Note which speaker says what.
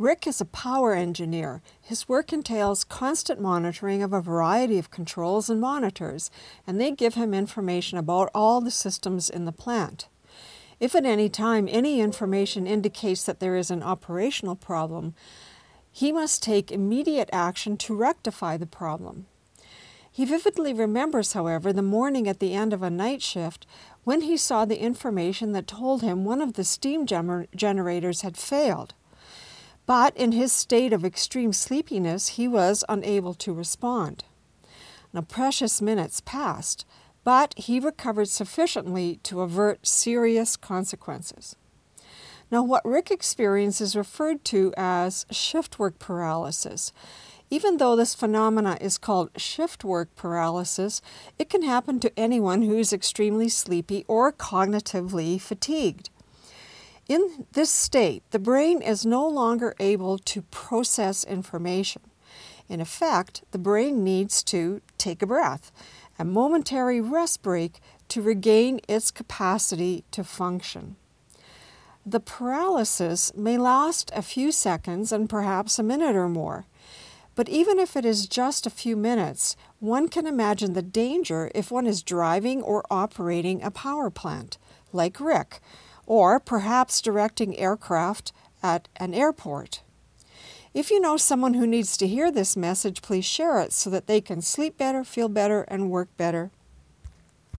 Speaker 1: Rick is a power engineer. His work entails constant monitoring of a variety of controls and monitors, and they give him information about all the systems in the plant. If at any time any information indicates that there is an operational problem, he must take immediate action to rectify the problem. He vividly remembers, however, the morning at the end of a night shift when he saw the information that told him one of the steam gener- generators had failed. But in his state of extreme sleepiness, he was unable to respond. Now, precious minutes passed, but he recovered sufficiently to avert serious consequences. Now, what Rick experienced is referred to as shift work paralysis. Even though this phenomena is called shift work paralysis, it can happen to anyone who is extremely sleepy or cognitively fatigued. In this state, the brain is no longer able to process information. In effect, the brain needs to take a breath, a momentary rest break to regain its capacity to function. The paralysis may last a few seconds and perhaps a minute or more. But even if it is just a few minutes, one can imagine the danger if one is driving or operating a power plant, like Rick, or perhaps directing aircraft at an airport. If you know someone who needs to hear this message, please share it so that they can sleep better, feel better, and work better.